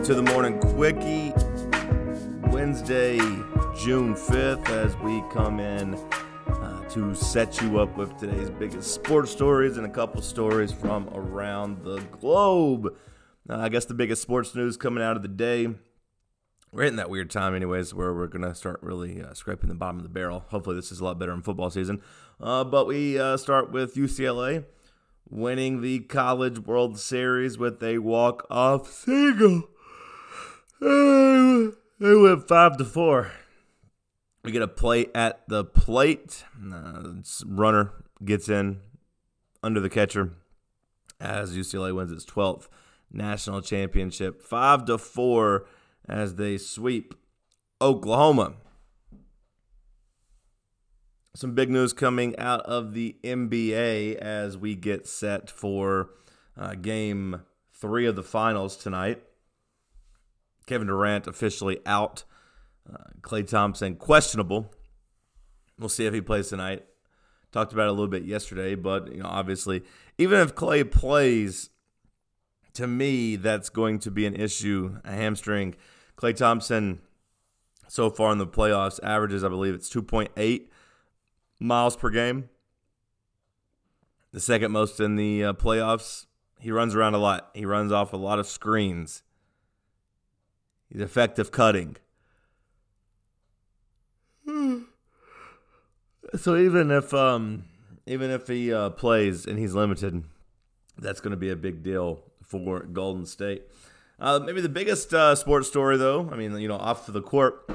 Into the morning quickie, Wednesday, June 5th, as we come in uh, to set you up with today's biggest sports stories and a couple stories from around the globe. Uh, I guess the biggest sports news coming out of the day. We're hitting that weird time, anyways, where we're going to start really uh, scraping the bottom of the barrel. Hopefully, this is a lot better in football season. Uh, but we uh, start with UCLA winning the College World Series with a walk-off single. They went five to four. We get a play at the plate. Uh, runner gets in under the catcher as UCLA wins its 12th national championship, five to four as they sweep Oklahoma. Some big news coming out of the NBA as we get set for uh, game three of the finals tonight. Kevin Durant officially out. Uh, Klay Thompson questionable. We'll see if he plays tonight. Talked about it a little bit yesterday, but you know, obviously, even if Klay plays, to me, that's going to be an issue. A hamstring. Klay Thompson, so far in the playoffs, averages, I believe it's 2.8 miles per game. The second most in the uh, playoffs. He runs around a lot. He runs off a lot of screens. He's effective cutting. so even if um, even if he uh, plays and he's limited, that's going to be a big deal for Golden State. Uh, maybe the biggest uh, sports story, though. I mean, you know, off the court,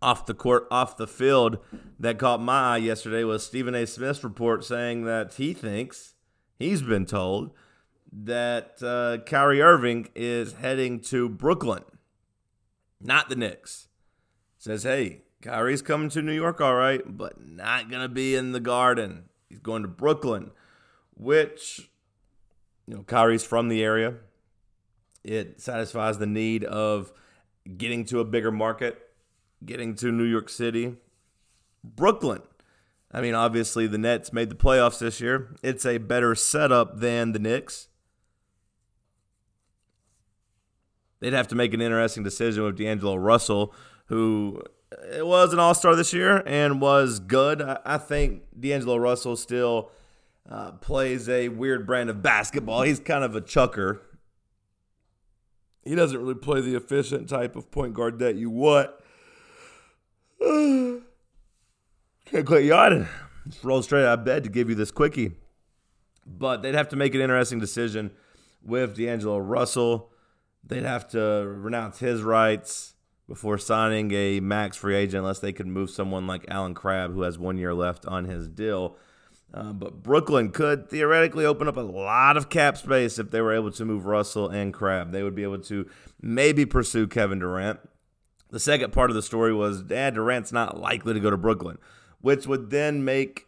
off the court, off the field that caught my eye yesterday was Stephen A. Smith's report saying that he thinks, he's been told, that uh, Kyrie Irving is heading to Brooklyn, not the Knicks. Says, hey, Kyrie's coming to New York, all right, but not going to be in the garden. He's going to Brooklyn, which, you know, Kyrie's from the area. It satisfies the need of getting to a bigger market getting to New York City. Brooklyn. I mean, obviously, the Nets made the playoffs this year. It's a better setup than the Knicks. They'd have to make an interesting decision with D'Angelo Russell, who was an all star this year and was good. I think D'Angelo Russell still uh, plays a weird brand of basketball. He's kind of a chucker. He doesn't really play the efficient type of point guard that you want Can't quit yawning. Just roll straight out of bed to give you this quickie. But they'd have to make an interesting decision with D'Angelo Russell. They'd have to renounce his rights before signing a max free agent unless they could move someone like Allen Crabbe, who has one year left on his deal. Uh, but Brooklyn could theoretically open up a lot of cap space if they were able to move Russell and Crabbe. They would be able to maybe pursue Kevin Durant. The second part of the story was Dad Durant's not likely to go to Brooklyn, which would then make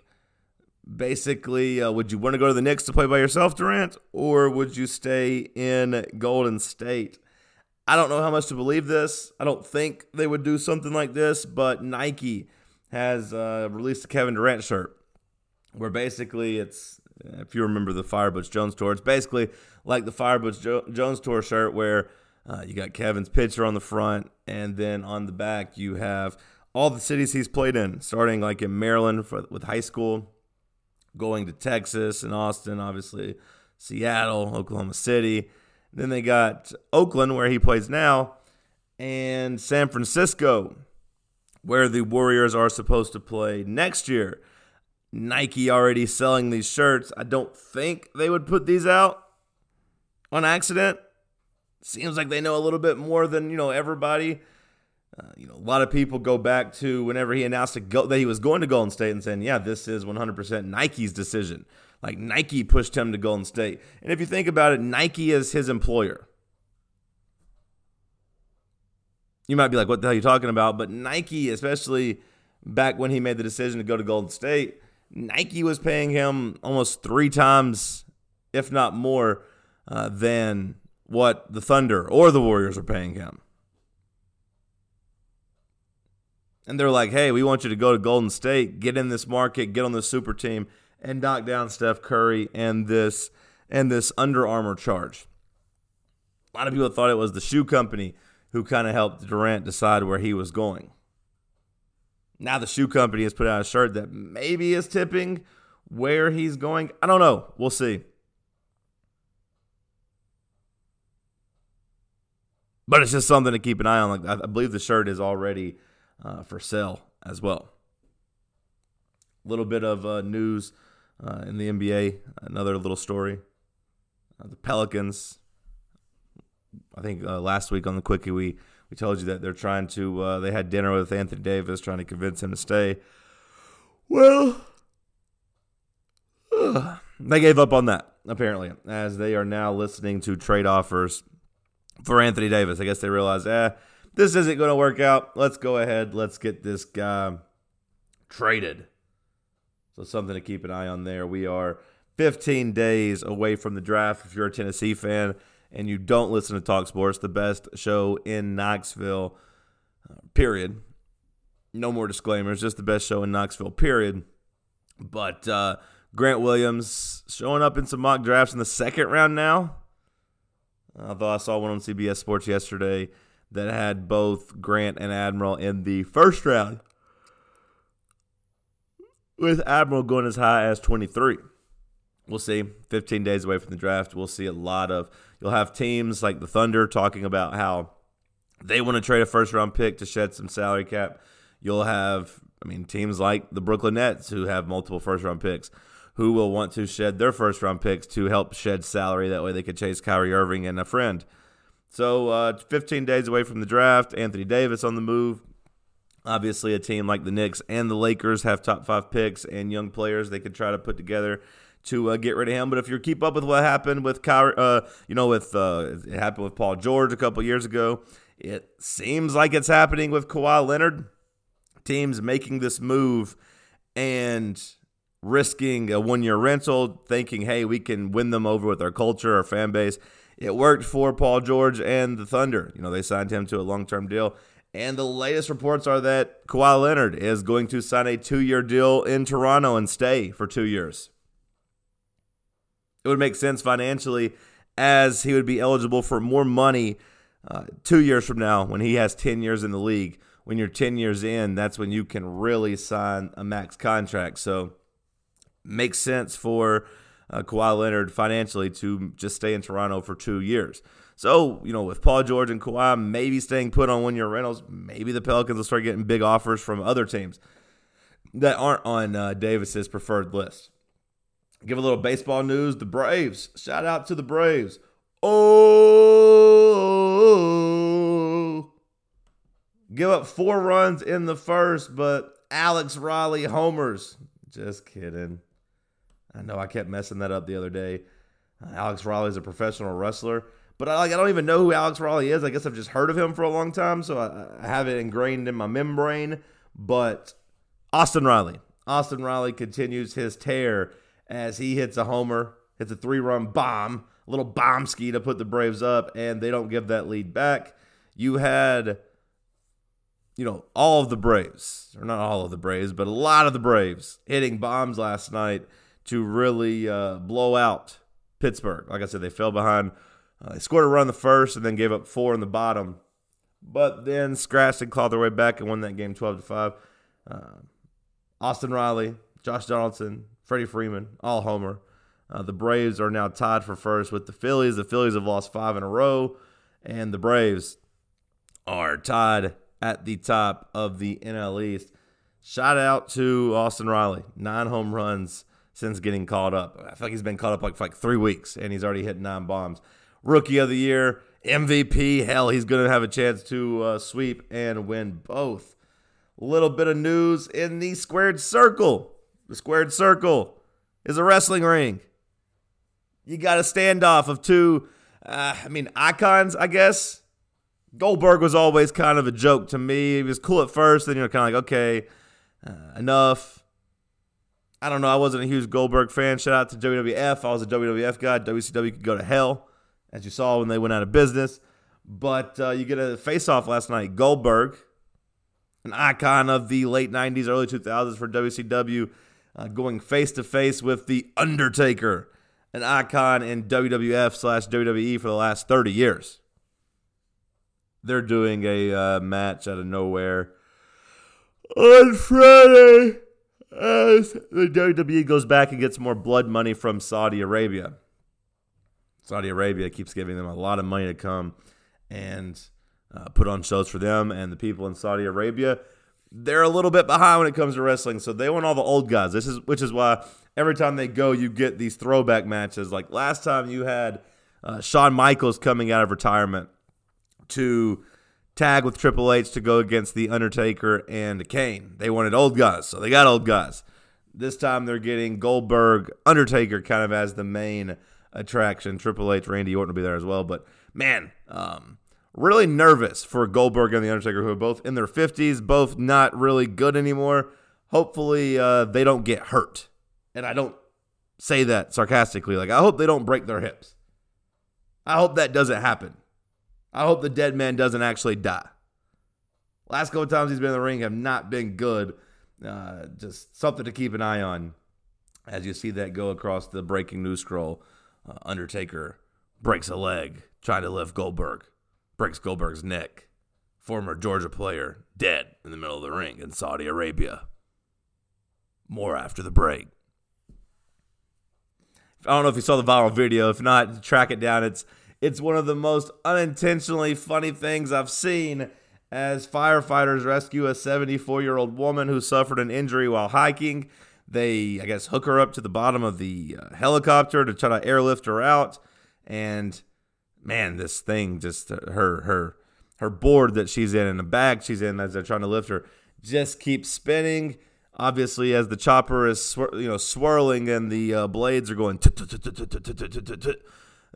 basically uh, would you want to go to the Knicks to play by yourself, Durant, or would you stay in Golden State? I don't know how much to believe this. I don't think they would do something like this, but Nike has uh, released a Kevin Durant shirt where basically it's if you remember the Firebutch Jones tour, it's basically like the Firebutch jo- Jones tour shirt where uh, you got Kevin's picture on the front, and then on the back you have all the cities he's played in, starting like in Maryland for, with high school, going to Texas and Austin, obviously Seattle, Oklahoma City. Then they got Oakland, where he plays now, and San Francisco, where the Warriors are supposed to play next year. Nike already selling these shirts. I don't think they would put these out on accident seems like they know a little bit more than you know everybody. Uh, you know, a lot of people go back to whenever he announced go, that he was going to Golden State and saying, "Yeah, this is 100% Nike's decision." Like Nike pushed him to Golden State, and if you think about it, Nike is his employer. You might be like, "What the hell are you talking about?" But Nike, especially back when he made the decision to go to Golden State, Nike was paying him almost three times, if not more, uh, than what the Thunder or the Warriors are paying him. And they're like, hey, we want you to go to Golden State, get in this market, get on the super team, and knock down Steph Curry and this and this Under Armour charge. A lot of people thought it was the shoe company who kind of helped Durant decide where he was going. Now the shoe company has put out a shirt that maybe is tipping where he's going. I don't know. We'll see. But it's just something to keep an eye on. Like I believe the shirt is already uh, for sale as well. A little bit of uh, news uh, in the NBA. Another little story. Uh, the Pelicans. I think uh, last week on the quickie we we told you that they're trying to. Uh, they had dinner with Anthony Davis, trying to convince him to stay. Well, they gave up on that apparently, as they are now listening to trade offers for Anthony Davis. I guess they realized, eh, this isn't going to work out. Let's go ahead. Let's get this guy traded. So something to keep an eye on there. We are 15 days away from the draft. If you're a Tennessee fan and you don't listen to Talk Sports, the best show in Knoxville, uh, period. No more disclaimers, just the best show in Knoxville, period. But uh, Grant Williams showing up in some mock drafts in the second round now. Although I saw one on CBS Sports yesterday that had both Grant and Admiral in the first round, with Admiral going as high as 23. We'll see. 15 days away from the draft. We'll see a lot of. You'll have teams like the Thunder talking about how they want to trade a first round pick to shed some salary cap. You'll have, I mean, teams like the Brooklyn Nets who have multiple first round picks who will want to shed their first round picks to help shed salary. That way they could chase Kyrie Irving and a friend. So, uh, 15 days away from the draft, Anthony Davis on the move. Obviously, a team like the Knicks and the Lakers have top five picks and young players they could try to put together to uh, get rid of him. But if you keep up with what happened with Kyrie, uh, you know, with uh, it happened with Paul George a couple years ago, it seems like it's happening with Kawhi Leonard. Teams making this move and risking a one year rental, thinking, hey, we can win them over with our culture, our fan base. It worked for Paul George and the Thunder. You know, they signed him to a long term deal. And the latest reports are that Kawhi Leonard is going to sign a two year deal in Toronto and stay for two years. It would make sense financially as he would be eligible for more money uh, two years from now when he has 10 years in the league. When you're 10 years in, that's when you can really sign a max contract. So, makes sense for uh, Kawhi Leonard financially to just stay in Toronto for two years. So, you know, with Paul George and Kawhi maybe staying put on one year rentals, maybe the Pelicans will start getting big offers from other teams that aren't on uh, Davis's preferred list. Give a little baseball news. The Braves. Shout out to the Braves. Oh, give up four runs in the first, but Alex Riley homers. Just kidding. I know I kept messing that up the other day. Uh, Alex Riley is a professional wrestler, but I like I don't even know who Alex Riley is. I guess I've just heard of him for a long time, so I, I have it ingrained in my membrane. But Austin Riley, Austin Riley continues his tear as he hits a homer, hits a three-run bomb, a little bomb ski to put the Braves up, and they don't give that lead back. You had you know, all of the Braves, or not all of the Braves, but a lot of the Braves hitting bombs last night to really uh, blow out Pittsburgh. Like I said, they fell behind. Uh, they scored a run the first and then gave up four in the bottom, but then scratched and clawed their way back and won that game 12 to 5. Uh, Austin Riley, Josh Donaldson, Freddie Freeman, all homer. Uh, the Braves are now tied for first with the Phillies. The Phillies have lost five in a row, and the Braves are tied at the top of the NL East. Shout out to Austin Riley, nine home runs since getting caught up. I feel like he's been caught up like for like three weeks, and he's already hit nine bombs. Rookie of the year, MVP. Hell, he's going to have a chance to uh, sweep and win both. Little bit of news in the squared circle. The squared circle is a wrestling ring. You got a standoff of two, uh, I mean, icons, I guess. Goldberg was always kind of a joke to me. He was cool at first, then you're kind of like, okay, uh, enough. I don't know. I wasn't a huge Goldberg fan. Shout out to WWF. I was a WWF guy. WCW could go to hell, as you saw when they went out of business. But uh, you get a face off last night. Goldberg, an icon of the late 90s, early 2000s for WCW, uh, going face to face with The Undertaker, an icon in WWF slash WWE for the last 30 years. they're doing a uh, match out of nowhere on Friday as the WWE goes back and gets more blood money from Saudi Arabia. Saudi Arabia keeps giving them a lot of money to come and uh, put on shows for them and the people in Saudi Arabia. They're a little bit behind when it comes to wrestling, so they want all the old guys. This is which is why every time they go, you get these throwback matches. Like last time, you had uh, Shawn Michaels coming out of retirement to tag with Triple H to go against The Undertaker and Kane. They wanted old guys, so they got old guys. This time they're getting Goldberg, Undertaker kind of as the main attraction. Triple H, Randy Orton will be there as well. But man, um, really nervous for Goldberg and The Undertaker, who are both in their 50s, both not really good anymore. Hopefully uh, they don't get hurt. And I don't say that sarcastically. Like, I hope they don't break their hips. I hope that doesn't happen. I hope the dead man doesn't actually die. Last couple times he's been in the ring have not been good. Uh, just something to keep an eye on as you see that go across the breaking news scroll. Uh, Undertaker breaks a leg trying to lift Goldberg, breaks Goldberg's neck. Former Georgia player dead in the middle of the ring in Saudi Arabia. More after the break. I don't know if you saw the viral video. If not, track it down. It's it's one of the most unintentionally funny things I've seen as firefighters rescue a 74 year old woman who suffered an injury while hiking. They, I guess, hook her up to the bottom of the uh, helicopter to try to airlift her out. And man, this thing just uh, her her her board that she's in and the bag she's in as they're trying to lift her just keeps spinning. Obviously, as the chopper is you know swirling and the uh, blades are going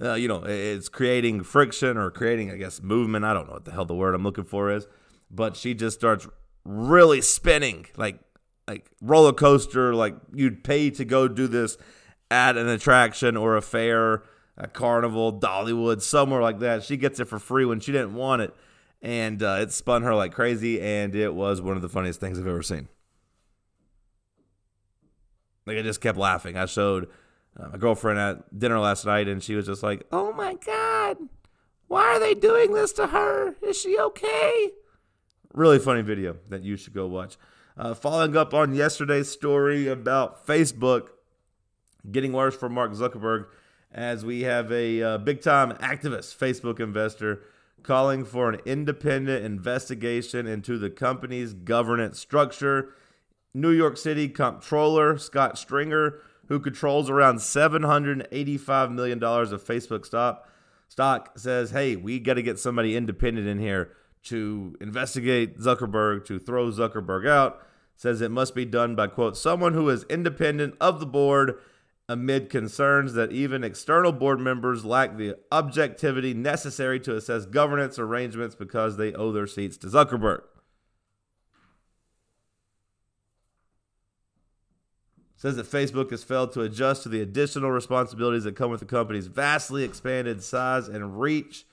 uh, you know, it's creating friction or creating, I guess, movement. I don't know what the hell the word I'm looking for is, but she just starts really spinning like like roller coaster. Like you'd pay to go do this at an attraction or a fair, a carnival, Dollywood, somewhere like that. She gets it for free when she didn't want it, and uh, it spun her like crazy. And it was one of the funniest things I've ever seen. Like I just kept laughing. I showed uh, my girlfriend at dinner last night, and she was just like, "Oh my god, why are they doing this to her? Is she okay?" Really funny video that you should go watch. Uh, following up on yesterday's story about Facebook getting worse for Mark Zuckerberg, as we have a uh, big time activist Facebook investor calling for an independent investigation into the company's governance structure. New York City comptroller Scott Stringer who controls around $785 million of Facebook stock, stock says, hey, we got to get somebody independent in here to investigate Zuckerberg, to throw Zuckerberg out. Says it must be done by, quote, someone who is independent of the board amid concerns that even external board members lack the objectivity necessary to assess governance arrangements because they owe their seats to Zuckerberg. Says that Facebook has failed to adjust to the additional responsibilities that come with the company's vastly expanded size and reach.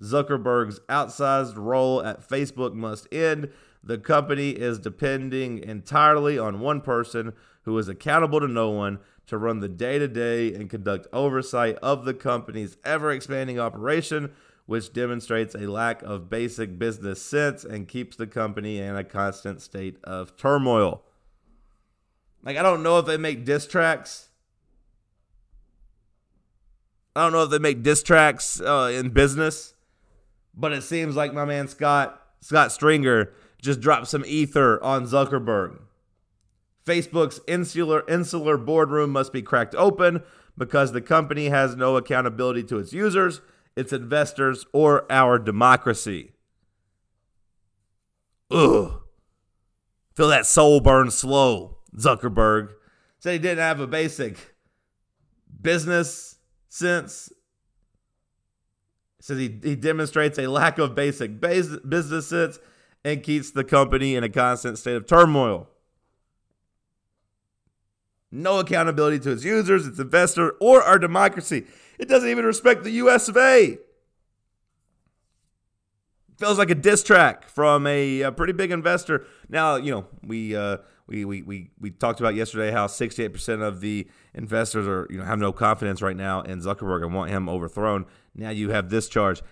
Zuckerberg's outsized role at Facebook must end. The company is depending entirely on one person who is accountable to no one to run the day to day and conduct oversight of the company's ever expanding operation, which demonstrates a lack of basic business sense and keeps the company in a constant state of turmoil. Like I don't know if they make diss tracks. I don't know if they make diss tracks uh, in business, but it seems like my man Scott Scott Stringer just dropped some ether on Zuckerberg. Facebook's insular insular boardroom must be cracked open because the company has no accountability to its users, its investors, or our democracy. Ugh. Feel that soul burn slow. Zuckerberg said he didn't have a basic business sense. Says he, he demonstrates a lack of basic base, business sense and keeps the company in a constant state of turmoil. No accountability to its users, its investor, or our democracy. It doesn't even respect the US of A. Feels like a diss track from a, a pretty big investor. Now, you know, we uh, we, we, we, we talked about yesterday how 68% of the investors are you know have no confidence right now in Zuckerberg and want him overthrown. Now you have this charge.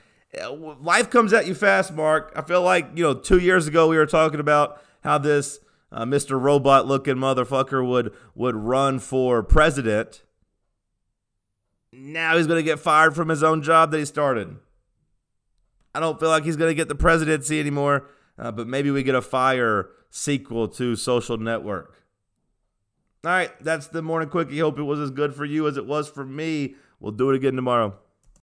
life comes at you fast, Mark. I feel like, you know, two years ago we were talking about how this uh, Mr. Robot looking motherfucker would would run for president. Now he's going to get fired from his own job that he started. I don't feel like he's going to get the presidency anymore, uh, but maybe we get a fire sequel to Social Network. All right, that's the morning quickie. Hope it was as good for you as it was for me. We'll do it again tomorrow.